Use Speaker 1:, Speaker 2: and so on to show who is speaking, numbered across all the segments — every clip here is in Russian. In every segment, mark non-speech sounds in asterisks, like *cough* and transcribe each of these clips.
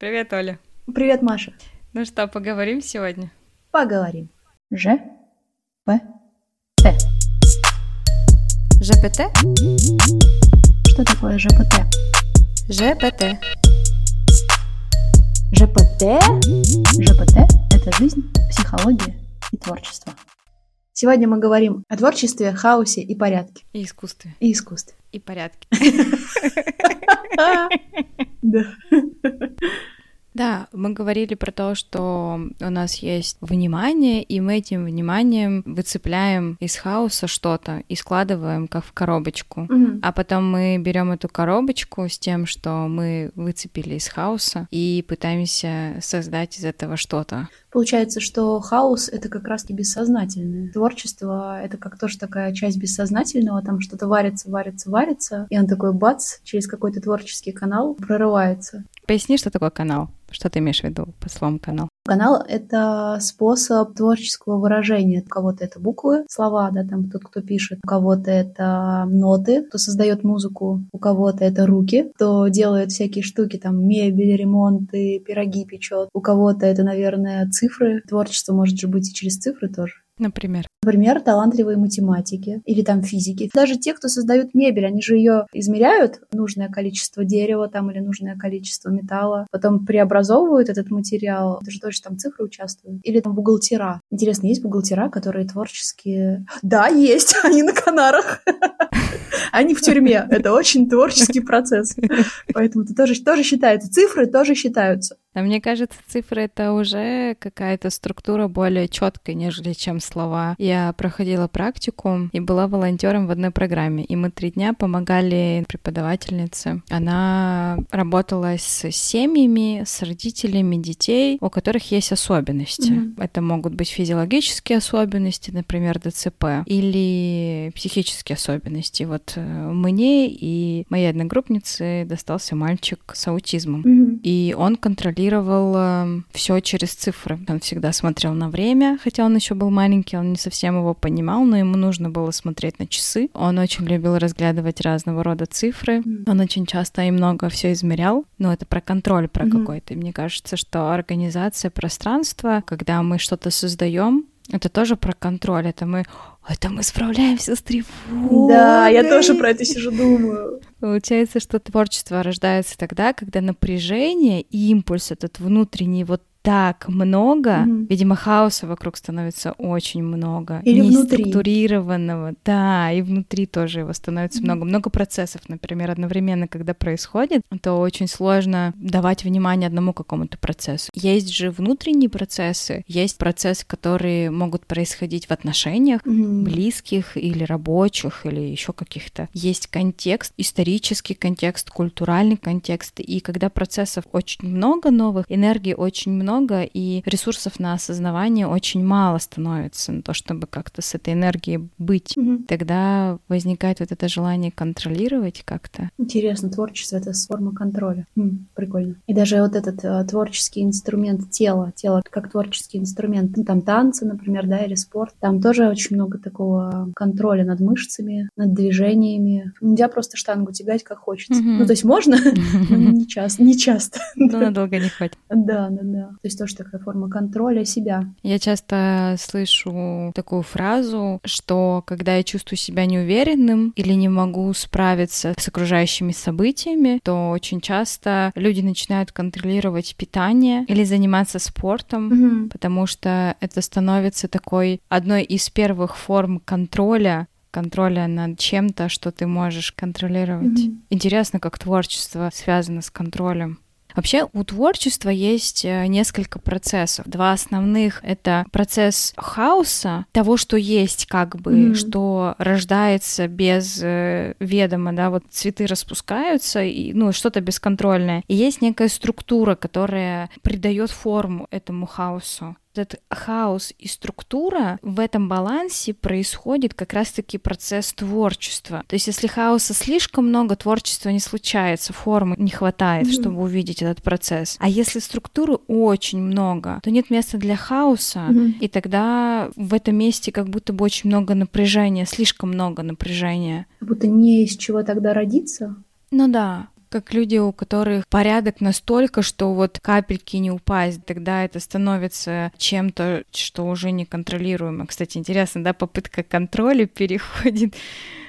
Speaker 1: Привет, Оля.
Speaker 2: Привет, Маша.
Speaker 1: Ну что, поговорим сегодня?
Speaker 2: Поговорим. Ж. П.
Speaker 1: Т. ЖПТ?
Speaker 2: Что такое ЖПТ?
Speaker 1: ЖПТ.
Speaker 2: ЖПТ? ЖПТ – это жизнь, психология и творчество. Сегодня мы говорим о творчестве, хаосе и порядке.
Speaker 1: И искусстве.
Speaker 2: И искусстве.
Speaker 1: И порядке. *laughs*
Speaker 2: Да.
Speaker 1: Да, мы говорили про то, что у нас есть внимание, и мы этим вниманием выцепляем из хаоса что-то и складываем как в коробочку.
Speaker 2: Мгм.
Speaker 1: А потом мы берем эту коробочку с тем, что мы выцепили из хаоса, и пытаемся создать из этого что-то.
Speaker 2: Получается, что хаос — это как раз-таки бессознательное. Творчество — это как тоже такая часть бессознательного, там что-то варится, варится, варится, и он такой бац, через какой-то творческий канал прорывается.
Speaker 1: Поясни, что такое канал? Что ты имеешь в виду по словам канал?
Speaker 2: Канал — это способ творческого выражения. У кого-то это буквы, слова, да, там тот, кто пишет. У кого-то это ноты, кто создает музыку. У кого-то это руки, кто делает всякие штуки, там, мебель, ремонты, пироги печет. У кого-то это, наверное, цифры. Творчество может же быть и через цифры тоже.
Speaker 1: Например.
Speaker 2: Например, талантливые математики или там физики. Даже те, кто создают мебель, они же ее измеряют, нужное количество дерева там или нужное количество металла, потом преобразовывают этот материал. Это же тоже там цифры участвуют. Или там бухгалтера. Интересно, есть бухгалтера, которые творческие... Да, есть, *laughs* они на Канарах. *laughs* Они в тюрьме. Это очень творческий процесс. Поэтому это тоже, тоже считается. Цифры тоже считаются.
Speaker 1: А мне кажется, цифры это уже какая-то структура более четкая, нежели чем слова. Я проходила практику и была волонтером в одной программе, и мы три дня помогали преподавательнице. Она работала с семьями, с родителями детей, у которых есть особенности.
Speaker 2: Мгм.
Speaker 1: Это могут быть физиологические особенности, например, ДЦП, или психические особенности. Вот э, мне и моей одногруппнице достался мальчик с аутизмом.
Speaker 2: Мгм.
Speaker 1: И он контролировал все через цифры. Он всегда смотрел на время, хотя он еще был маленький, он не совсем его понимал, но ему нужно было смотреть на часы. Он очень любил разглядывать разного рода цифры. Он очень часто и много все измерял. Но это про контроль, про
Speaker 2: Мгм.
Speaker 1: какой-то. И мне кажется, что организация пространства, когда мы что-то создаем, это тоже про контроль. Это мы, это мы справляемся с тревогой.
Speaker 2: Да, я тоже про это сижу думаю.
Speaker 1: Получается, что творчество рождается тогда, когда напряжение и импульс этот внутренний вот так много,
Speaker 2: Мгм.
Speaker 1: видимо, хаоса вокруг становится очень много.
Speaker 2: Или внутри.
Speaker 1: Неструктурированного, да, и внутри тоже его становится
Speaker 2: Мгм.
Speaker 1: много. Много процессов, например, одновременно, когда происходит, то очень сложно давать внимание одному какому-то процессу. Есть же внутренние процессы, есть процессы, которые могут происходить в отношениях,
Speaker 2: Мгм.
Speaker 1: близких или рабочих или еще каких-то. Есть контекст, исторический контекст, культуральный контекст. И когда процессов очень много новых, энергии очень много, и ресурсов на осознавание очень мало становится на то, чтобы как-то с этой энергией быть.
Speaker 2: Мгм.
Speaker 1: Тогда возникает вот это желание контролировать как-то.
Speaker 2: Интересно, творчество — это форма контроля. М, прикольно. И даже вот этот э, творческий инструмент тела, тело как творческий инструмент, ну, там танцы, например, да, или спорт, там тоже очень много такого контроля над мышцами, над движениями. Нельзя просто штангу тягать как хочется.
Speaker 1: Мгм.
Speaker 2: Ну, то есть можно, но *laughs* *laughs* не часто. Не часто.
Speaker 1: Но надолго не хватит.
Speaker 2: Да, да, да. То есть тоже такая форма контроля себя.
Speaker 1: Я часто слышу такую фразу, что когда я чувствую себя неуверенным или не могу справиться с окружающими событиями, то очень часто люди начинают контролировать питание или заниматься спортом,
Speaker 2: Мгм.
Speaker 1: потому что это становится такой одной из первых форм контроля контроля над чем-то, что ты можешь контролировать.
Speaker 2: Мгм.
Speaker 1: Интересно, как творчество связано с контролем. Вообще у творчества есть э, несколько процессов. Два основных — это процесс хаоса, того, что есть как бы,
Speaker 2: Мгм.
Speaker 1: что рождается без э, ведома, да, вот цветы распускаются, и, ну, что-то бесконтрольное. И есть некая структура, которая придает форму этому хаосу. Этот хаос и структура в этом балансе происходит как раз-таки процесс творчества. То есть, если хаоса слишком много, творчества не случается, формы не хватает,
Speaker 2: Мгм.
Speaker 1: чтобы увидеть этот процесс. А если структуры очень много, то нет места для хаоса,
Speaker 2: Мгм.
Speaker 1: и тогда в этом месте как будто бы очень много напряжения, слишком много напряжения.
Speaker 2: Как будто не из чего тогда родиться.
Speaker 1: Ну да. Как люди, у которых порядок настолько, что вот капельки не упасть, тогда это становится чем-то, что уже неконтролируемо. Кстати, интересно, да, попытка контроля *laughs* переходит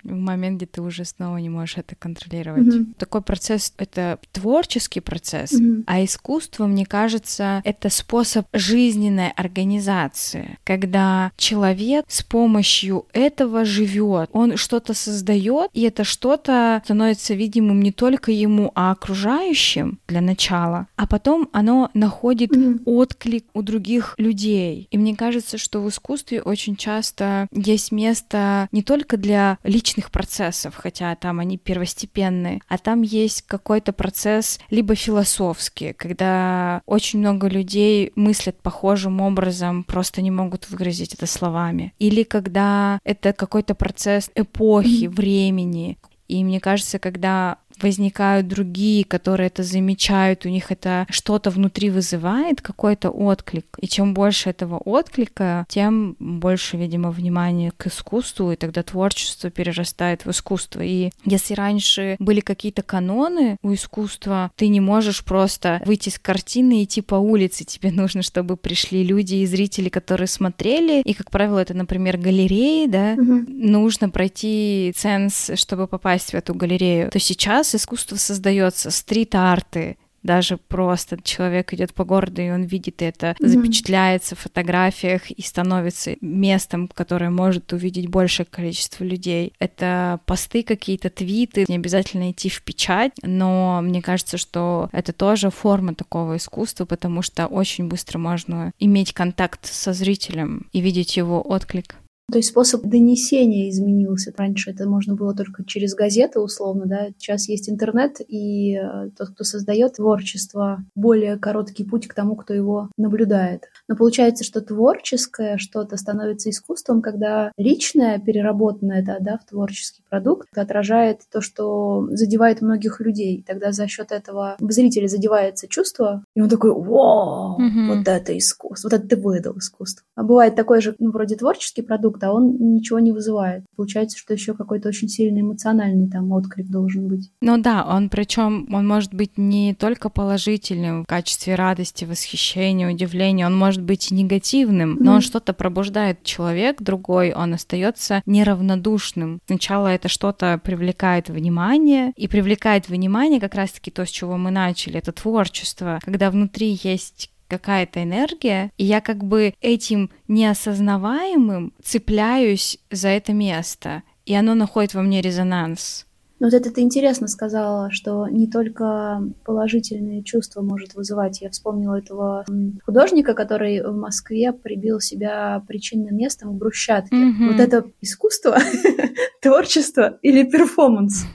Speaker 1: в момент, где ты уже снова не можешь это контролировать. Mm-hmm. Такой процесс — это творческий процесс, mm-hmm. а искусство, мне кажется, это способ жизненной организации, когда человек с помощью этого живет, он что-то создает, и это что-то становится видимым не только ему, а окружающим для начала, а потом оно находит mm-hmm. отклик у других людей. И мне кажется, что в искусстве очень часто есть место не только для личных личных процессов, хотя там они первостепенные, а там есть какой-то процесс либо философский, когда очень много людей мыслят похожим образом, просто не могут выразить это словами, или когда это какой-то процесс эпохи, времени, и мне кажется, когда возникают другие, которые это замечают, у них это что-то внутри вызывает, какой-то отклик. И чем больше этого отклика, тем больше, видимо, внимания к искусству, и тогда творчество перерастает в искусство. И если раньше были какие-то каноны у искусства, ты не можешь просто выйти с картины и идти по улице. Тебе нужно, чтобы пришли люди и зрители, которые смотрели. И, как правило, это, например, галереи, да, угу. нужно пройти ценз, чтобы попасть в эту галерею. То сейчас искусство создается, стрит-арты, даже просто человек идет по городу, и он видит это, mm-hmm. запечатляется в фотографиях и становится местом, которое может увидеть большее количество людей. Это посты какие-то, твиты, не обязательно идти в печать, но мне кажется, что это тоже форма такого искусства, потому что очень быстро можно иметь контакт со зрителем и видеть его отклик.
Speaker 2: То есть способ донесения изменился. Раньше это можно было только через газеты, условно, да. Сейчас есть интернет, и э, тот, кто создает творчество, более короткий путь к тому, кто его наблюдает. Но получается, что творческое что-то становится искусством, когда личное, переработанное это, да, в творческий продукт, отражает то, что задевает многих людей. Тогда за счет этого в зрителе задевается чувство, и он такой, вау, mm-hmm. вот это искусство, вот это ты выдал искусство. А бывает такой же, ну, вроде творческий продукт, а он ничего не вызывает. Получается, что еще какой-то очень сильный эмоциональный там отклик должен быть.
Speaker 1: Ну да, он причем он может быть не только положительным в качестве радости, восхищения, удивления, он может быть негативным, но mm-hmm. он что-то пробуждает человек другой, он остается неравнодушным. Сначала это что-то привлекает внимание, и привлекает внимание как раз-таки то, с чего мы начали, это творчество, когда внутри есть какая-то энергия, и я как бы этим неосознаваемым цепляюсь за это место, и оно находит во мне резонанс.
Speaker 2: Ну, вот это ты интересно сказала, что не только положительные чувства может вызывать. Я вспомнила этого художника, который в Москве прибил себя причинным местом в брусчатке. Mm-hmm. Вот это искусство, *laughs* творчество или перформанс?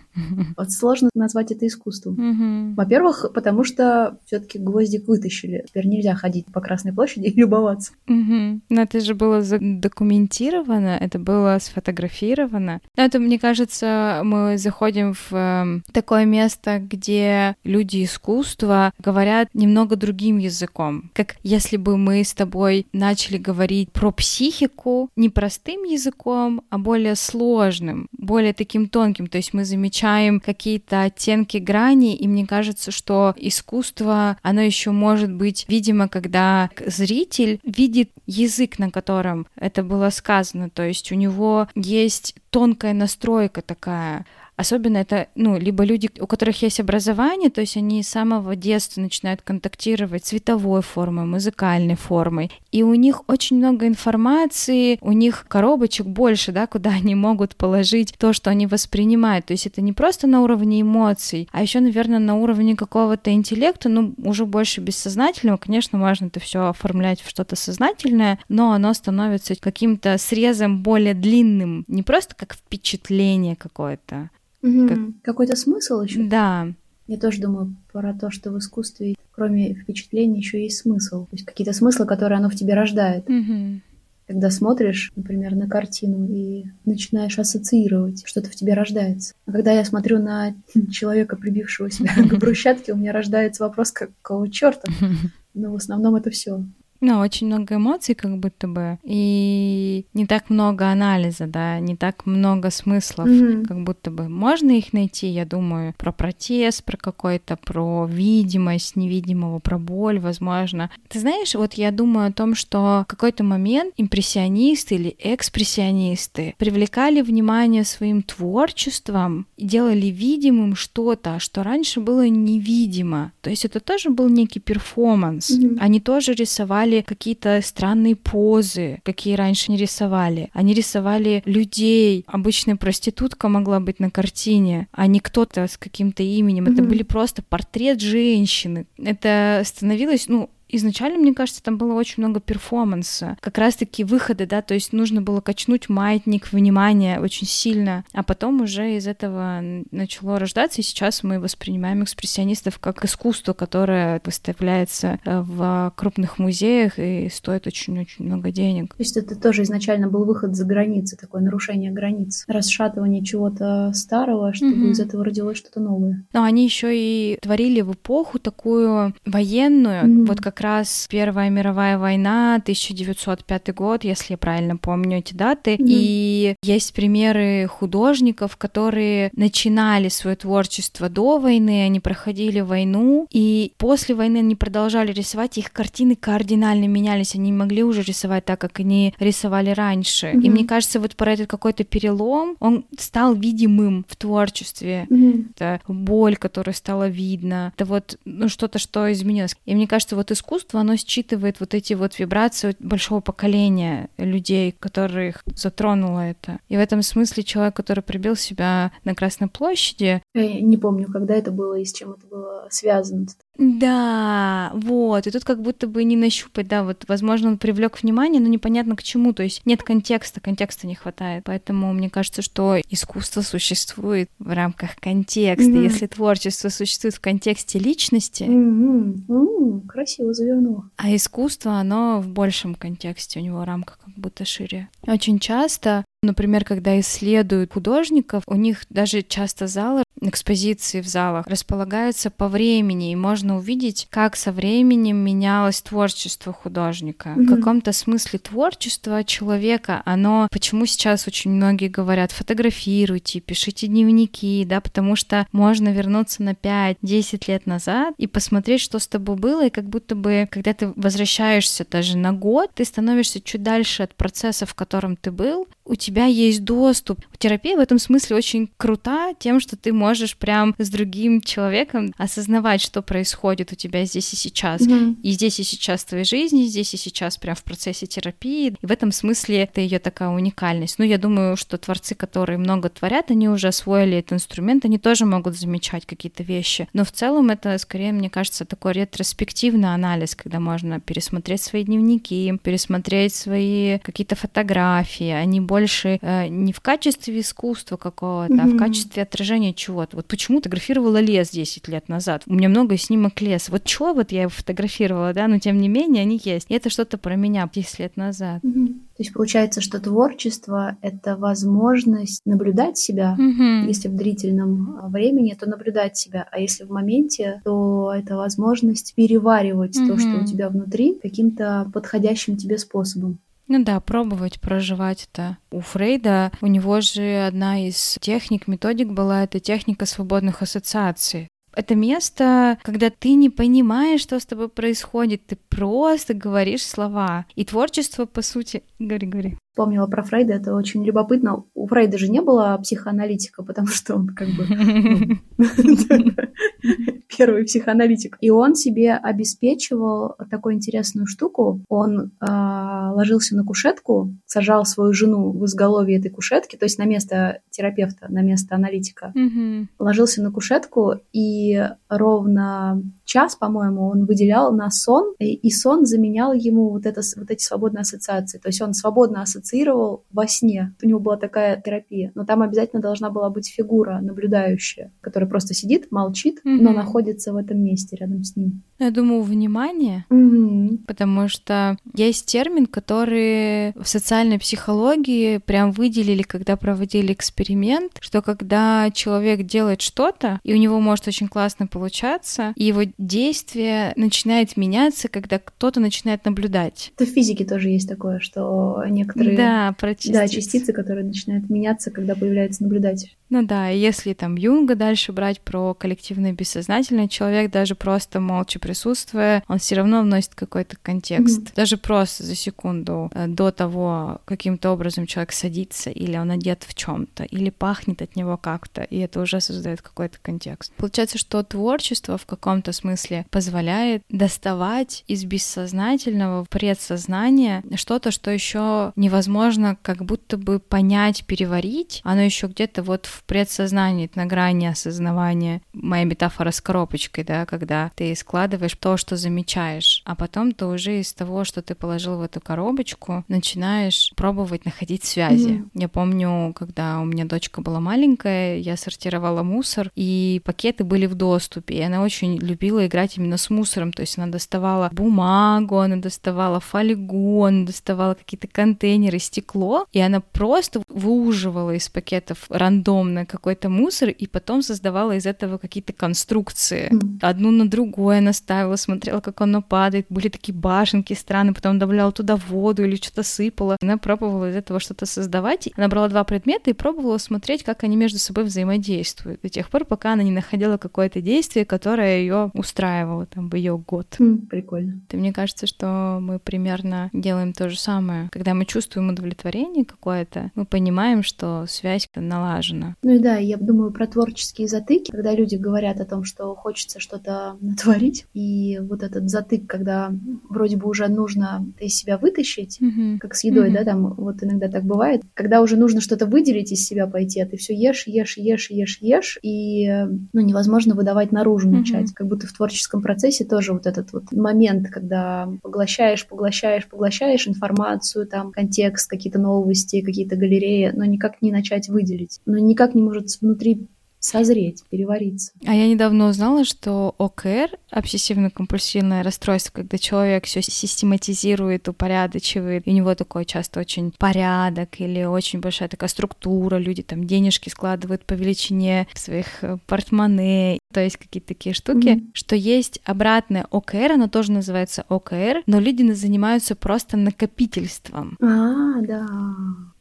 Speaker 2: Вот сложно назвать это искусством. Mm-hmm. Во-первых, потому что все-таки гвоздик вытащили. Теперь нельзя ходить по Красной площади и любоваться.
Speaker 1: Mm-hmm. Но это же было задокументировано, это было сфотографировано. Но это, мне кажется, мы заходим в э, такое место, где люди искусства говорят немного другим языком. Как если бы мы с тобой начали говорить про психику не простым языком, а более сложным, более таким тонким. То есть мы замечаем замечаем какие-то оттенки грани, и мне кажется, что искусство, оно еще может быть видимо, когда зритель видит язык, на котором это было сказано, то есть у него есть тонкая настройка такая, Особенно это, ну, либо люди, у которых есть образование, то есть они с самого детства начинают контактировать цветовой формой, музыкальной формой, и у них очень много информации, у них коробочек больше, да, куда они могут положить то, что они воспринимают. То есть это не просто на уровне эмоций, а еще, наверное, на уровне какого-то интеллекта, ну, уже больше бессознательного. Конечно, можно это все оформлять в что-то сознательное, но оно становится каким-то срезом более длинным, не просто как впечатление какое-то,
Speaker 2: Угу. Как... Какой-то смысл еще?
Speaker 1: Да.
Speaker 2: Я тоже думаю про то, что в искусстве, кроме впечатлений, еще есть смысл. То есть какие-то смыслы, которые оно в тебе рождает.
Speaker 1: Угу.
Speaker 2: Когда смотришь, например, на картину и начинаешь ассоциировать, что-то в тебе рождается. А когда я смотрю на человека, прибившего себя *laughs* к брусчатке, у меня рождается вопрос, какого черта? *laughs* Но в основном это все.
Speaker 1: Ну, очень много эмоций, как будто бы, и не так много анализа, да, не так много смыслов, mm-hmm. как будто бы. Можно их найти, я думаю, про протест, про какой-то, про видимость невидимого, про боль, возможно. Ты знаешь, вот я думаю о том, что в какой-то момент импрессионисты или экспрессионисты привлекали внимание своим творчеством и делали видимым что-то, что раньше было невидимо. То есть это тоже был некий перформанс. Mm-hmm. Они тоже рисовали какие-то странные позы, какие раньше не рисовали. Они рисовали людей. Обычная проститутка могла быть на картине, а не кто-то с каким-то именем. Mm-hmm. Это были просто портрет женщины. Это становилось, ну, изначально, мне кажется, там было очень много перформанса, как раз-таки выходы, да, то есть нужно было качнуть маятник внимания очень сильно, а потом уже из этого начало рождаться, и сейчас мы воспринимаем экспрессионистов как искусство, которое выставляется э, в крупных музеях и стоит очень-очень много денег.
Speaker 2: То есть это тоже изначально был выход за границы, такое нарушение границ, расшатывание чего-то старого, чтобы mm-hmm. из этого родилось что-то новое.
Speaker 1: Но они еще и творили в эпоху такую военную, mm-hmm. вот как как раз Первая мировая война, 1905 год, если я правильно помню эти даты. Mm-hmm. И есть примеры художников, которые начинали свое творчество до войны, они проходили войну, и после войны они продолжали рисовать, их картины кардинально менялись, они не могли уже рисовать так, как они рисовали раньше. Mm-hmm. И мне кажется, вот про этот какой-то перелом, он стал видимым в творчестве. Mm-hmm. Это боль, которая стала видна, это вот ну, что-то, что изменилось. И мне кажется, вот искусство искусство, оно считывает вот эти вот вибрации большого поколения людей, которых затронуло это. И в этом смысле человек, который прибил себя на Красной площади...
Speaker 2: Я не помню, когда это было и с чем это было связано.
Speaker 1: Да, вот. И тут как будто бы не нащупать, да, вот, возможно, он привлек внимание, но непонятно к чему. То есть нет контекста, контекста не хватает. Поэтому мне кажется, что искусство существует в рамках контекста. Mm-hmm. Если творчество существует в контексте личности.
Speaker 2: Mm-hmm. Mm-hmm. Красиво завернула.
Speaker 1: А искусство, оно в большем контексте, у него рамка как будто шире. Очень часто Например, когда исследуют художников, у них даже часто залы, экспозиции в залах располагаются по времени, и можно увидеть, как со временем менялось творчество художника. Mm-hmm. В каком-то смысле творчество человека, оно, почему сейчас очень многие говорят, фотографируйте, пишите дневники, да, потому что можно вернуться на 5-10 лет назад и посмотреть, что с тобой было, и как будто бы, когда ты возвращаешься даже на год, ты становишься чуть дальше от процесса, в котором ты был, у тебя есть доступ. Терапия в этом смысле очень крута тем, что ты можешь прям с другим человеком осознавать, что происходит у тебя здесь и сейчас. Mm-hmm. И здесь и сейчас в твоей жизни, здесь и сейчас прям в процессе терапии. И в этом смысле это ее такая уникальность. Ну, я думаю, что творцы, которые много творят, они уже освоили этот инструмент, они тоже могут замечать какие-то вещи. Но в целом это скорее, мне кажется, такой ретроспективный анализ, когда можно пересмотреть свои дневники, пересмотреть свои какие-то фотографии, они больше э, не в качестве искусства какого-то, mm-hmm. а в качестве отражения чего-то. Вот почему фотографировала лес 10 лет назад? У меня много снимок леса. Вот чего вот я его фотографировала, да, но тем не менее они есть. И это что-то про меня 10 лет назад.
Speaker 2: Mm-hmm. То есть получается, что творчество — это возможность наблюдать себя. Mm-hmm. Если в длительном времени, то наблюдать себя. А если в моменте, то это возможность переваривать mm-hmm. то, что у тебя внутри, каким-то подходящим тебе способом.
Speaker 1: Ну да, пробовать проживать это. У Фрейда, у него же одна из техник, методик была эта техника свободных ассоциаций. Это место, когда ты не понимаешь, что с тобой происходит, ты просто говоришь слова. И творчество, по сути... Говори, говори
Speaker 2: вспомнила про Фрейда, это очень любопытно. У Фрейда же не было психоаналитика, потому что он как бы ну, *laughs* первый психоаналитик. И он себе обеспечивал такую интересную штуку. Он а, ложился на кушетку, сажал свою жену в изголовье этой кушетки, то есть на место терапевта, на место аналитика. Ложился на кушетку и ровно час, по-моему, он выделял на сон, и сон заменял ему вот, это, вот эти свободные ассоциации. То есть он свободно ассоциировал ассоциировал во сне. У него была такая терапия. Но там обязательно должна была быть фигура наблюдающая, которая просто сидит, молчит, mm-hmm. но находится в этом месте рядом с ним.
Speaker 1: Я думаю, внимание,
Speaker 2: mm-hmm.
Speaker 1: потому что есть термин, который в социальной психологии прям выделили, когда проводили эксперимент, что когда человек делает что-то, и у него может очень классно получаться, и его действие начинает меняться, когда кто-то начинает наблюдать.
Speaker 2: Это в физике тоже есть такое, что некоторые...
Speaker 1: Да, про частицы.
Speaker 2: Да, частицы, которые начинают меняться, когда появляется наблюдатель.
Speaker 1: Ну да, и если там Юнга дальше брать про коллективное бессознательное, человек даже просто молча присутствуя, он все равно вносит какой-то контекст. Mm-hmm. Даже просто за секунду э, до того, каким-то образом человек садится, или он одет в чем-то, или пахнет от него как-то, и это уже создает какой-то контекст. Получается, что творчество в каком-то смысле позволяет доставать из бессознательного в предсознание что-то, что еще невозможно как будто бы понять, переварить, оно еще где-то вот в предсознании, на грани осознавания. Моя метафора с коробочкой, да, когда ты складываешь то, что замечаешь, а потом ты уже из того, что ты положил в эту коробочку, начинаешь пробовать находить связи. Mm-hmm. Я помню, когда у меня дочка была маленькая, я сортировала мусор, и пакеты были в доступе, и она очень любила играть именно с мусором, то есть она доставала бумагу, она доставала фольгу, она доставала какие-то контейнеры, стекло, и она просто выуживала из пакетов рандомно какой-то мусор, и потом создавала из этого какие-то конструкции. Mm. Одну на другое наставила, смотрела, как оно падает. Были такие башенки странные, потом добавляла туда воду или что-то сыпала. Она пробовала из этого что-то создавать. Она брала два предмета и пробовала смотреть, как они между собой взаимодействуют. До тех пор, пока она не находила какое-то действие, которое ее устраивало там в ее год.
Speaker 2: Mm, прикольно.
Speaker 1: И мне кажется, что мы примерно делаем то же самое. Когда мы чувствуем удовлетворение какое-то, мы понимаем, что связь налажена.
Speaker 2: Ну и да, я думаю про творческие затыки, когда люди говорят о том, что хочется что-то натворить, и вот этот затык, когда вроде бы уже нужно из себя вытащить, mm-hmm. как с едой, mm-hmm. да, там вот иногда так бывает, когда уже нужно что-то выделить из себя пойти, а ты все ешь, ешь, ешь, ешь, ешь, и ну, невозможно выдавать наружу mm-hmm. начать. Как будто в творческом процессе тоже вот этот вот момент, когда поглощаешь, поглощаешь, поглощаешь информацию, там, контекст, какие-то новости, какие-то галереи, но никак не начать выделить. Но никак никак не может внутри созреть, перевариться.
Speaker 1: А я недавно узнала, что ОКР, обсессивно-компульсивное расстройство, когда человек все систематизирует, упорядочивает, и у него такой часто очень порядок или очень большая такая структура, люди там денежки складывают по величине своих э, портмоне, то есть какие-то такие штуки, mm-hmm. что есть обратное ОКР, оно тоже называется ОКР, но люди занимаются просто накопительством.
Speaker 2: А, да.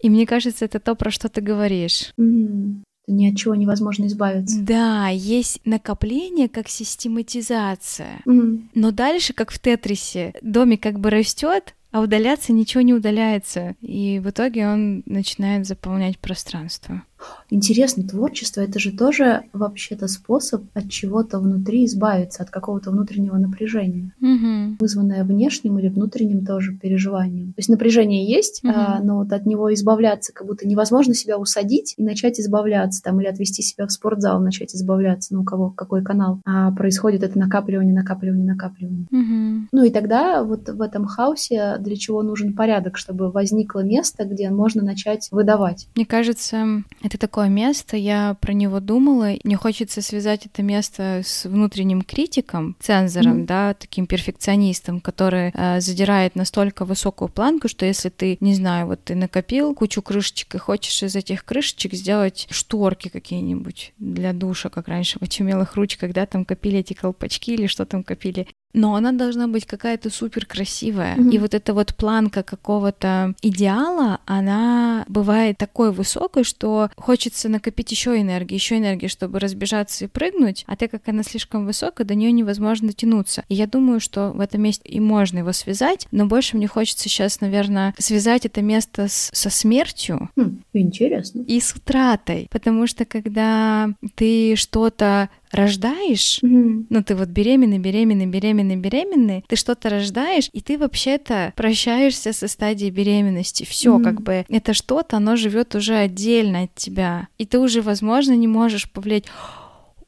Speaker 1: И мне кажется, это то, про что ты говоришь.
Speaker 2: Mm ни от чего невозможно избавиться.
Speaker 1: Да, есть накопление как систематизация.
Speaker 2: Mm.
Speaker 1: Но дальше, как в Тетрисе, домик как бы растет, а удаляться ничего не удаляется. И в итоге он начинает заполнять пространство.
Speaker 2: Интересно, творчество это же тоже вообще-то способ от чего-то внутри избавиться, от какого-то внутреннего напряжения,
Speaker 1: угу.
Speaker 2: вызванное внешним или внутренним тоже переживанием. То есть напряжение есть, угу. а, но вот от него избавляться как будто невозможно себя усадить и начать избавляться, там, или отвести себя в спортзал, начать избавляться, ну, у кого какой канал. А происходит это накапливание, накапливание, накапливание.
Speaker 1: Угу.
Speaker 2: Ну и тогда вот в этом хаосе для чего нужен порядок, чтобы возникло место, где можно начать выдавать.
Speaker 1: Мне кажется, это такое место, я про него думала. Мне хочется связать это место с внутренним критиком, цензором, mm-hmm. да, таким перфекционистом, который э, задирает настолько высокую планку, что если ты, не знаю, вот ты накопил кучу крышечек и хочешь из этих крышечек сделать шторки какие-нибудь для душа, как раньше в очумелых ручках, да, там копили эти колпачки или что там копили, но она должна быть какая-то супер красивая. Mm-hmm. И вот эта вот планка какого-то идеала, она бывает такой высокой, что хочется накопить еще энергии, еще энергии, чтобы разбежаться и прыгнуть, а так как она слишком высокая, до нее невозможно тянуться. И я думаю, что в этом месте и можно его связать, но больше мне хочется сейчас, наверное, связать это место с, со смертью.
Speaker 2: Хм, интересно.
Speaker 1: И с утратой, потому что когда ты что-то рождаешь,
Speaker 2: mm-hmm.
Speaker 1: ну ты вот беременный, беременный, беременный, беременный, ты что-то рождаешь, и ты вообще-то прощаешься со стадией беременности. Все, mm-hmm. как бы это что-то, оно живет уже отдельно от тебя, и ты уже, возможно, не можешь повлиять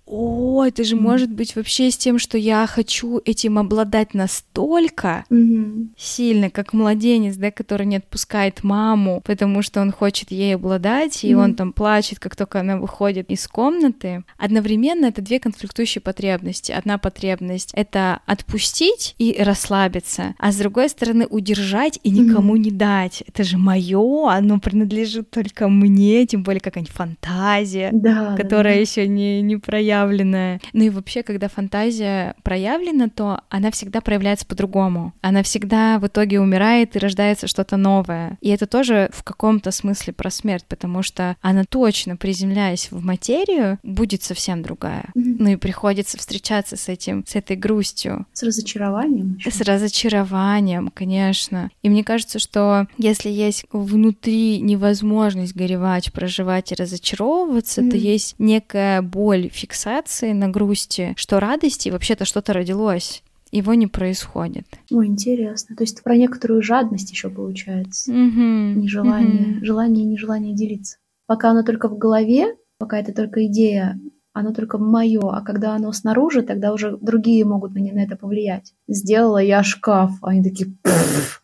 Speaker 1: о, это же mm-hmm. может быть вообще с тем, что я хочу этим обладать настолько
Speaker 2: mm-hmm.
Speaker 1: сильно, как младенец, да, который не отпускает маму, потому что он хочет ей обладать, и mm-hmm. он там плачет, как только она выходит из комнаты. Одновременно это две конфликтующие потребности. Одна потребность — это отпустить и расслабиться, а с другой стороны удержать и никому mm-hmm. не дать. Это же мое, оно принадлежит только мне, тем более какая-нибудь фантазия,
Speaker 2: да,
Speaker 1: которая
Speaker 2: да.
Speaker 1: еще не, не проявлена проявленная. Ну и вообще, когда фантазия проявлена, то она всегда проявляется по-другому. Она всегда в итоге умирает и рождается что-то новое. И это тоже в каком-то смысле про смерть, потому что она точно, приземляясь в материю, будет совсем другая. Mm-hmm. Ну и приходится встречаться с этим, с этой грустью.
Speaker 2: С разочарованием.
Speaker 1: Еще. С разочарованием, конечно. И мне кажется, что если есть внутри невозможность горевать, проживать и разочаровываться, mm-hmm. то есть некая боль фиксации на грусти, что радости вообще-то что-то родилось его не происходит.
Speaker 2: Ой, интересно. То есть про некоторую жадность еще получается.
Speaker 1: Mm-hmm.
Speaker 2: Нежелание,
Speaker 1: mm-hmm.
Speaker 2: желание и нежелание делиться. Пока оно только в голове, пока это только идея, оно только мое, а когда оно снаружи, тогда уже другие могут на, на это повлиять. Сделала я шкаф, они такие,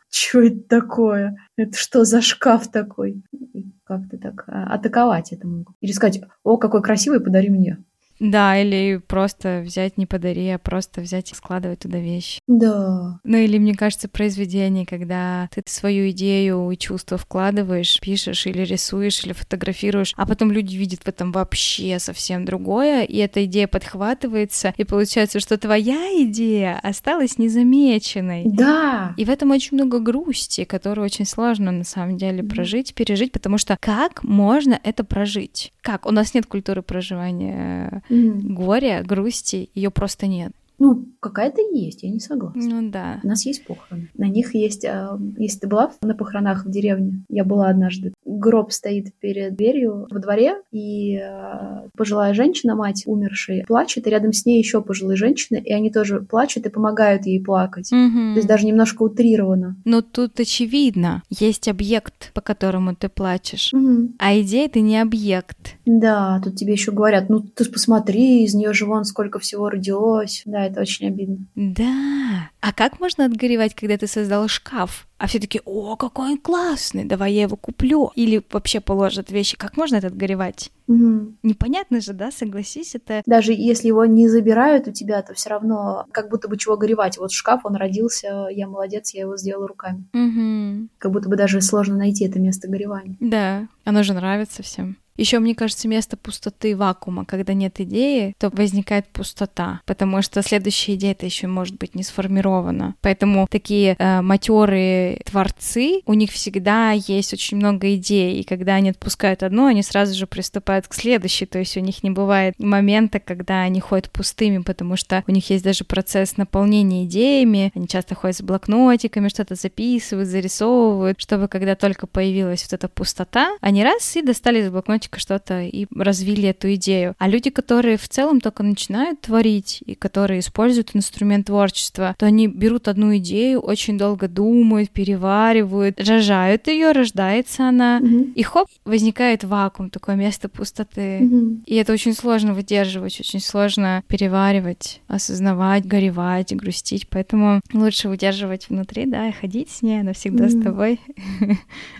Speaker 2: что это такое? Это что за шкаф такой? И как-то так а, атаковать это могут. Или сказать, о, какой красивый, подари мне.
Speaker 1: Да, или просто взять не подари, а просто взять и складывать туда вещи.
Speaker 2: Да.
Speaker 1: Ну или, мне кажется, произведение, когда ты свою идею и чувство вкладываешь, пишешь или рисуешь, или фотографируешь, а потом люди видят в этом вообще совсем другое, и эта идея подхватывается, и получается, что твоя идея осталась незамеченной.
Speaker 2: Да.
Speaker 1: И в этом очень много грусти, которую очень сложно на самом деле прожить, пережить, потому что как можно это прожить? Как? У нас нет культуры проживания mm. горя, грусти, ее просто нет.
Speaker 2: Ну, какая-то есть, я не согласна.
Speaker 1: Ну да.
Speaker 2: У нас есть похороны. На них есть... Э, если ты была на похоронах в деревне, я была однажды, гроб стоит перед дверью во дворе, и э, пожилая женщина, мать умершей, плачет, и рядом с ней еще пожилые женщины, и они тоже плачут и помогают ей плакать.
Speaker 1: Угу.
Speaker 2: То есть даже немножко утрировано.
Speaker 1: Но тут очевидно, есть объект, по которому ты плачешь,
Speaker 2: угу.
Speaker 1: а идея ты не объект.
Speaker 2: Да, тут тебе еще говорят, ну ты посмотри, из нее же вон сколько всего родилось. Да, это очень обидно.
Speaker 1: Да. А как можно отгоревать, когда ты создал шкаф? А все таки о, какой он классный, давай я его куплю. Или вообще положат вещи. Как можно это отгоревать?
Speaker 2: Угу.
Speaker 1: Непонятно же, да, согласись, это...
Speaker 2: Даже если его не забирают у тебя, то все равно как будто бы чего горевать. Вот шкаф, он родился, я молодец, я его сделала руками.
Speaker 1: Угу.
Speaker 2: Как будто бы даже сложно найти это место горевания.
Speaker 1: Да, оно же нравится всем. Еще, мне кажется, место пустоты вакуума, когда нет идеи, то возникает пустота, потому что следующая идея это еще может быть не сформирована. Поэтому такие э, матерые творцы, у них всегда есть очень много идей, и когда они отпускают одну, они сразу же приступают к следующей, то есть у них не бывает момента, когда они ходят пустыми, потому что у них есть даже процесс наполнения идеями, они часто ходят с блокнотиками, что-то записывают, зарисовывают, чтобы когда только появилась вот эта пустота, они раз и достали из блокнотика немножечко что-то и развили эту идею. А люди, которые в целом только начинают творить и которые используют инструмент творчества, то они берут одну идею, очень долго думают, переваривают, рожают ее, рождается она,
Speaker 2: угу.
Speaker 1: и хоп, возникает вакуум, такое место пустоты.
Speaker 2: Угу.
Speaker 1: И это очень сложно выдерживать, очень сложно переваривать, осознавать, горевать, грустить. Поэтому лучше удерживать внутри, да, и ходить с ней, она всегда угу. с тобой.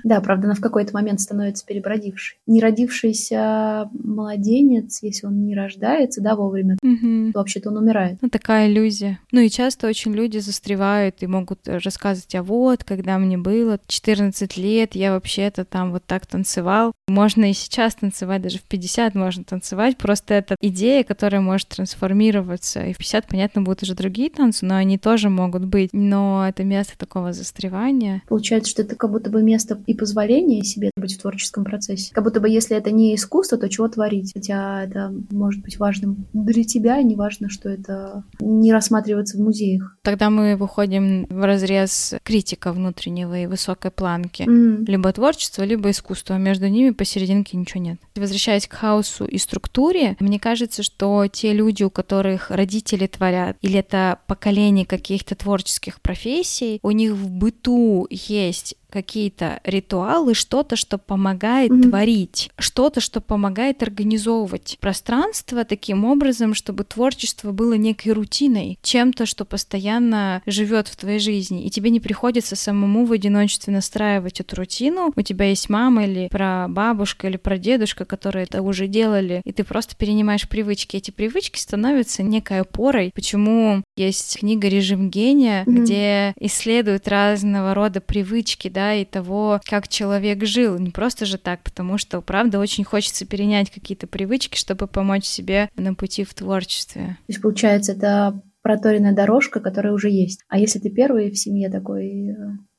Speaker 2: Да, правда, она в какой-то момент становится перебродившей. Не родившей родившийся младенец, если он не рождается, да, вовремя,
Speaker 1: угу.
Speaker 2: то вообще-то он умирает.
Speaker 1: Ну, такая иллюзия. Ну и часто очень люди застревают и могут рассказывать, а вот, когда мне было 14 лет, я вообще-то там вот так танцевал. Можно и сейчас танцевать, даже в 50 можно танцевать, просто это идея, которая может трансформироваться. И в 50, понятно, будут уже другие танцы, но они тоже могут быть. Но это место такого застревания.
Speaker 2: Получается, что это как будто бы место и позволения себе быть в творческом процессе. Как будто бы если это не искусство, то чего творить? Хотя это может быть важным для тебя, не важно, что это не рассматривается в музеях.
Speaker 1: Тогда мы выходим в разрез критика внутреннего и высокой планки.
Speaker 2: Mm.
Speaker 1: Либо творчество, либо искусство. Между ними посерединке ничего нет. Возвращаясь к хаосу и структуре, мне кажется, что те люди, у которых родители творят, или это поколение каких-то творческих профессий, у них в быту есть какие-то ритуалы, что-то, что помогает mm-hmm. творить, что-то, что помогает организовывать пространство таким образом, чтобы творчество было некой рутиной, чем-то, что постоянно живет в твоей жизни, и тебе не приходится самому в одиночестве настраивать эту рутину. У тебя есть мама или про бабушка или про дедушка, которые это уже делали, и ты просто перенимаешь привычки. Эти привычки становятся некой опорой. Почему есть книга «Режим гения», mm-hmm. где исследуют разного рода привычки, да, да, и того, как человек жил. Не просто же так, потому что, правда, очень хочется перенять какие-то привычки, чтобы помочь себе на пути в творчестве.
Speaker 2: То есть, получается, это проторенная дорожка, которая уже есть. А если ты первый в семье такой э,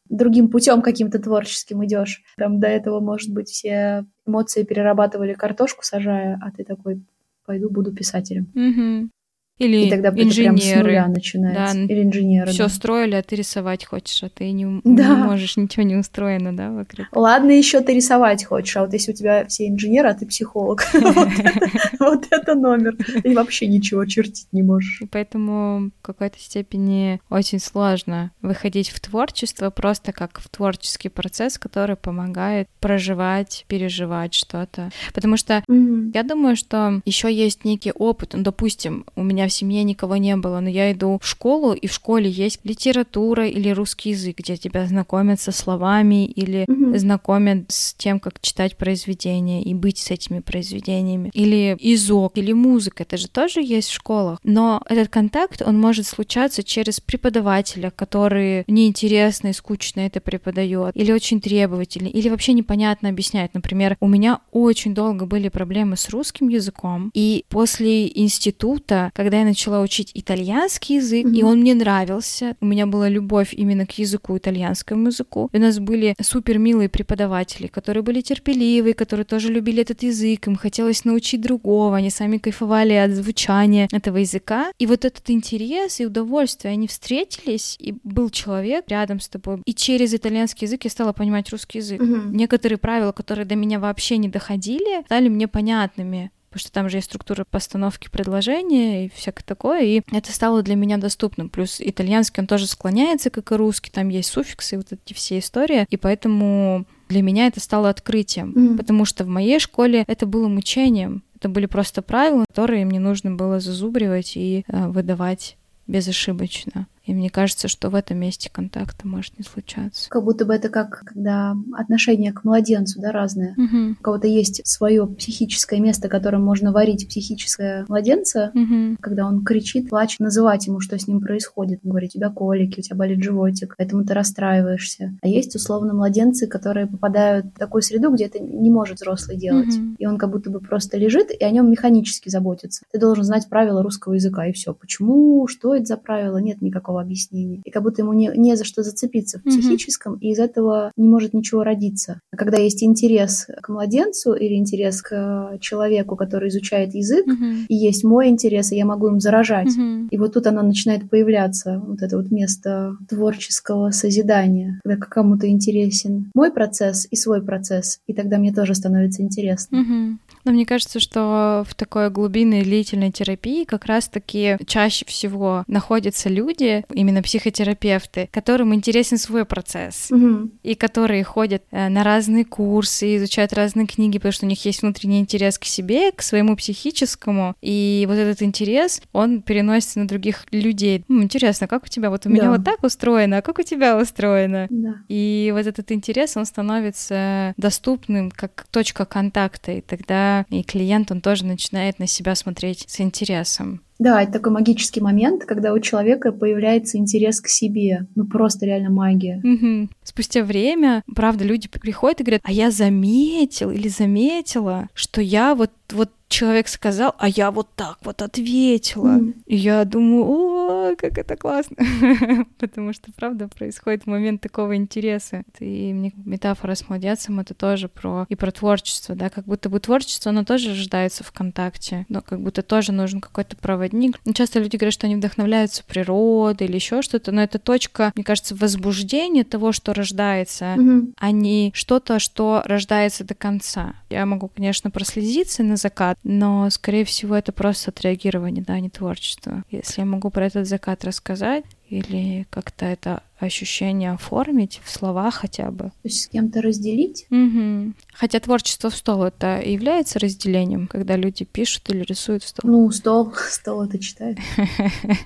Speaker 2: другим путем каким-то творческим идешь, там до этого, может быть, все эмоции перерабатывали картошку сажая, а ты такой, пойду буду писателем.
Speaker 1: Угу. Или
Speaker 2: и тогда
Speaker 1: инженеры.
Speaker 2: Прям с нуля начинается.
Speaker 1: Да.
Speaker 2: Или инженеры.
Speaker 1: Все
Speaker 2: да.
Speaker 1: строили, а ты рисовать хочешь, а ты не,
Speaker 2: да.
Speaker 1: не можешь, ничего не устроено, да, вокруг.
Speaker 2: Ладно, еще ты рисовать хочешь, а вот если у тебя все инженеры, а ты психолог, *laughs* вот это номер. Ты вообще ничего чертить не можешь.
Speaker 1: И поэтому в какой-то степени очень сложно выходить в творчество просто как в творческий процесс, который помогает проживать, переживать что-то. Потому что я думаю, что еще есть некий опыт. Ну, допустим, у меня в семье никого не было, но я иду в школу, и в школе есть литература или русский язык, где тебя знакомят со словами или
Speaker 2: Мгм.
Speaker 1: знакомят с тем, как читать произведения и быть с этими произведениями. Или изок, или музыка, это же тоже есть в школах. Но этот контакт, он может случаться через преподавателя, который неинтересно и скучно это преподает, или очень требовательный, или вообще непонятно объясняет. Например, у меня очень долго были проблемы с русским языком, и после института, когда я начала учить итальянский язык, и
Speaker 2: Мгм.
Speaker 1: он мне нравился, у меня была любовь именно к языку, итальянскому языку, и у нас были супер милые преподаватели, которые были терпеливые, которые тоже любили этот язык, им хотелось научить другого, они сами кайфовали от звучания этого языка. И вот этот интерес и удовольствие, они встретились, и был человек рядом с тобой. И через итальянский язык я стала понимать русский язык.
Speaker 2: Мгм.
Speaker 1: Некоторые правила, которые до меня вообще не доходили, стали мне понятными. Потому что там же есть структура постановки предложения и всякое такое, и это стало для меня доступным. Плюс итальянский, он тоже склоняется, как и русский, там есть суффиксы, вот эти все истории, и поэтому для меня это стало открытием,
Speaker 2: Мгм.
Speaker 1: потому что в моей школе это было мучением. Это были просто правила, которые мне нужно было зазубривать и э, выдавать безошибочно. И мне кажется, что в этом месте контакта может не случаться.
Speaker 2: Как будто бы это как, когда отношение к младенцу, да, разное.
Speaker 1: Мгм.
Speaker 2: У кого-то есть свое психическое место, которым можно варить психическое младенца,
Speaker 1: Мгм.
Speaker 2: когда он кричит, плачет, называть ему, что с ним происходит. Он говорит, у тебя колики, у тебя болит животик, поэтому ты расстраиваешься. А есть, условно, младенцы, которые попадают в такую среду, где это не может взрослый делать.
Speaker 1: Мгм.
Speaker 2: И он как будто бы просто лежит, и о нем механически заботится. Ты должен знать правила русского языка, и все. Почему? Что это за правила? Нет никакого объяснения. И как будто ему не, не за что зацепиться в
Speaker 1: Мгм.
Speaker 2: психическом, и из этого не может ничего родиться. А когда есть интерес к младенцу или интерес к человеку, который изучает язык,
Speaker 1: Мгм.
Speaker 2: и есть мой интерес, и я могу им заражать.
Speaker 1: Мгм.
Speaker 2: И вот тут оно начинает появляться, вот это вот место творческого созидания, когда кому-то интересен мой процесс и свой процесс, и тогда мне тоже становится интересно.
Speaker 1: Мгм. Но мне кажется, что в такой глубинной длительной терапии как раз-таки чаще всего находятся люди, именно психотерапевты, которым интересен свой процесс,
Speaker 2: Мгм.
Speaker 1: и которые ходят э, на разные курсы, изучают разные книги, потому что у них есть внутренний интерес к себе, к своему психическому, и вот этот интерес, он переносится на других людей. М, интересно, как у тебя? Вот у меня
Speaker 2: Да.
Speaker 1: вот так устроено, а как у тебя устроено?
Speaker 2: Да.
Speaker 1: И вот этот интерес, он становится доступным как точка контакта, и тогда и клиент, он тоже начинает на себя смотреть с интересом.
Speaker 2: Да, это такой магический момент, когда у человека появляется интерес к себе. Ну, просто реально магия.
Speaker 1: Мгм. Спустя время, правда, люди приходят и говорят, а я заметил или заметила, что я вот, вот человек сказал, а я вот так вот ответила.
Speaker 2: Мгм.
Speaker 1: И я думаю, о, как это классно. *laughs* Потому что, правда, происходит момент такого интереса. И мне метафора с младенцем — это тоже про и про творчество, да, как будто бы творчество, оно тоже рождается в контакте, но как будто тоже нужен какой-то проводник. Ну, часто люди говорят, что они вдохновляются природой или еще что-то, но это точка, мне кажется, возбуждения того, что рождается, а не что-то, что рождается до конца. Я могу, конечно, прослезиться на закат, но, скорее всего, это просто отреагирование, да, не творчество. Если я могу про этот закат рассказать или как-то это ощущение оформить в словах хотя бы.
Speaker 2: То есть с кем-то разделить.
Speaker 1: Мгм. Хотя творчество в стол это является разделением, когда люди пишут или рисуют в стол.
Speaker 2: Ну, стол, *laughs* стол это читает.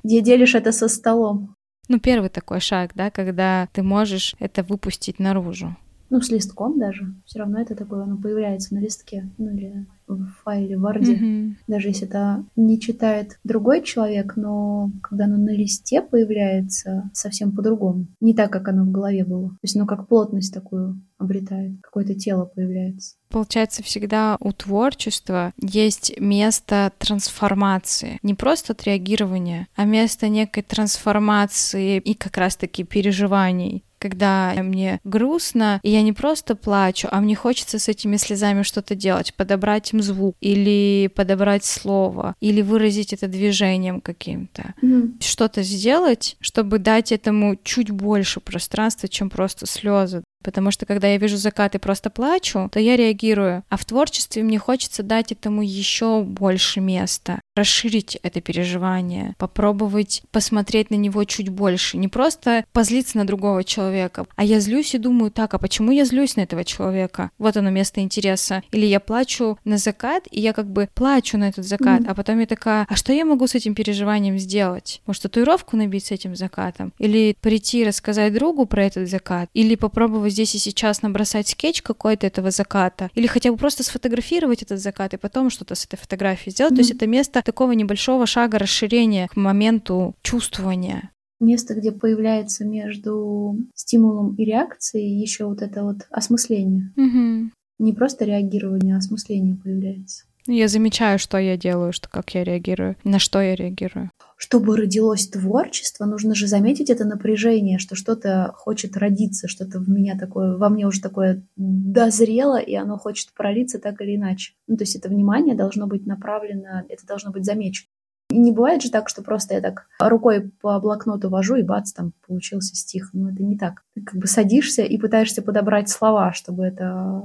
Speaker 2: Где делишь это со столом?
Speaker 1: Ну, первый такой шаг, да, когда ты можешь это выпустить наружу.
Speaker 2: Ну, с листком даже. Все равно это такое, оно появляется на листке. Ну, или в файле в Word,
Speaker 1: Мгм.
Speaker 2: даже если это не читает другой человек, но когда оно на листе появляется, совсем по-другому. Не так, как оно в голове было. То есть оно как плотность такую обретает, какое-то тело появляется.
Speaker 1: Получается, всегда у творчества есть место трансформации. Не просто отреагирования, а место некой трансформации и как раз-таки переживаний когда мне грустно, и я не просто плачу, а мне хочется с этими слезами что-то делать, подобрать им звук, или подобрать слово, или выразить это движением каким-то. Что-то сделать, чтобы дать этому чуть больше пространства, чем просто слезы. Потому что когда я вижу закат и просто плачу, то я реагирую. А в творчестве мне хочется дать этому еще больше места, расширить это переживание, попробовать посмотреть на него чуть больше. Не просто позлиться на другого человека, а я злюсь и думаю, так, а почему я злюсь на этого человека? Вот оно место интереса. Или я плачу на закат, и я как бы плачу на этот закат,
Speaker 2: Мгм.
Speaker 1: а потом я такая, а что я могу с этим переживанием сделать? Может, татуировку набить с этим закатом? Или прийти и рассказать другу про этот закат? Или попробовать здесь и сейчас набросать скетч какой-то этого заката? Или хотя бы просто сфотографировать этот закат и потом что-то с этой фотографией сделать? То есть это место такого небольшого шага расширения к моменту чувствования.
Speaker 2: Место, где появляется между стимулом и реакцией еще вот это вот осмысление.
Speaker 1: Мгм.
Speaker 2: Не просто реагирование, а осмысление появляется.
Speaker 1: Ну, Я замечаю, что я делаю, что как я реагирую, на что я реагирую.
Speaker 2: Чтобы родилось творчество, нужно же заметить это напряжение, что что-то хочет родиться, что-то в меня такое, во мне уже такое дозрело, и оно хочет пролиться так или иначе. Ну, то есть это внимание должно быть направлено, это должно быть замечено. И не бывает же так, что просто я так рукой по блокноту вожу, и бац, там получился стих. Ну, это не так. Ты как бы садишься и пытаешься подобрать слова, чтобы это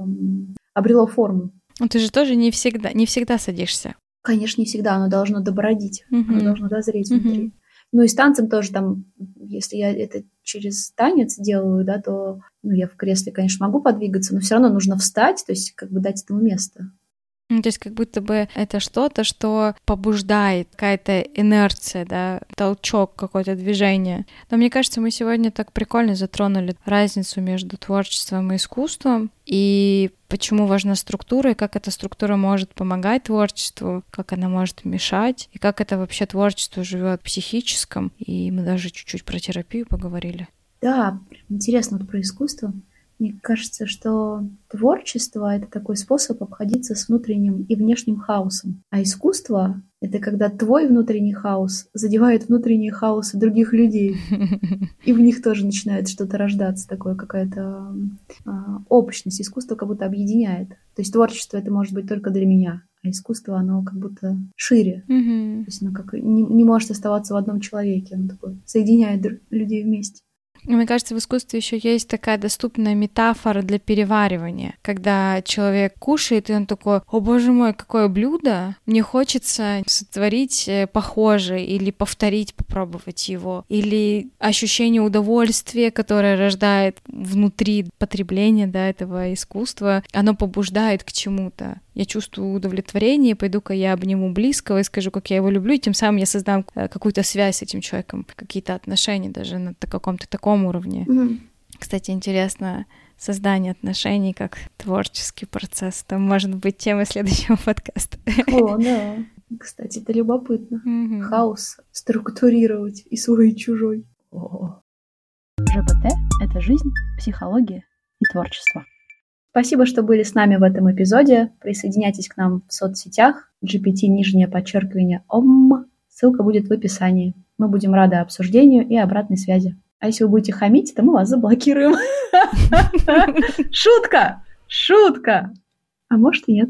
Speaker 2: обрело форму.
Speaker 1: Ну, ты же тоже не всегда, не всегда садишься.
Speaker 2: Конечно, не всегда оно должно добродить, оно
Speaker 1: Мгм.
Speaker 2: должно дозреть
Speaker 1: Мгм.
Speaker 2: внутри. Ну и с танцем тоже там, если я это через танец делаю, да, то ну, я в кресле, конечно, могу подвигаться, но все равно нужно встать, то есть как бы дать этому место.
Speaker 1: Ну, То есть как будто бы это что-то, что побуждает, какая-то инерция, да, толчок, какое-то движение. Но мне кажется, мы сегодня так прикольно затронули разницу между творчеством и искусством, и почему важна структура, и как эта структура может помогать творчеству, как она может мешать, и как это вообще творчество живет в психическом. И мы даже чуть-чуть про терапию поговорили.
Speaker 2: Да, интересно вот про искусство. Мне кажется, что творчество — это такой способ обходиться с внутренним и внешним хаосом. А искусство — это когда твой внутренний хаос задевает внутренние хаосы других людей. И в них тоже начинает что-то рождаться, такое какая-то а, общность. Искусство как будто объединяет. То есть творчество это может быть только для меня, а искусство оно как будто шире.
Speaker 1: Мгм.
Speaker 2: То есть оно как не, не может оставаться в одном человеке, оно такое соединяет людей вместе.
Speaker 1: И Мне кажется, в искусстве еще есть такая доступная метафора для переваривания, когда человек кушает, и он такой, о боже мой, какое блюдо, мне хочется сотворить э, похожее или повторить, попробовать его, или ощущение удовольствия, которое рождает внутри потребления да, этого искусства, оно побуждает к чему-то. Я чувствую удовлетворение, пойду-ка я обниму близкого и скажу, как я его люблю, и тем самым я создам э, какую-то связь с этим человеком, какие-то отношения даже на каком-то таком уровне. Кстати, интересно, создание отношений как творческий процесс. Там может быть тема следующего подкаста.
Speaker 2: О, да. Кстати, это любопытно.
Speaker 1: Мгм.
Speaker 2: Хаос структурировать и свой, и чужой. ЖПТ — это жизнь, психология и творчество. Спасибо, что были с нами в этом эпизоде. Присоединяйтесь к нам в соцсетях. GPT нижнее подчеркивание ОМ. Ссылка будет в описании. Мы будем рады обсуждению и обратной связи. А если вы будете хамить, то мы вас заблокируем. *laughs* Шутка! Шутка! А может и нет.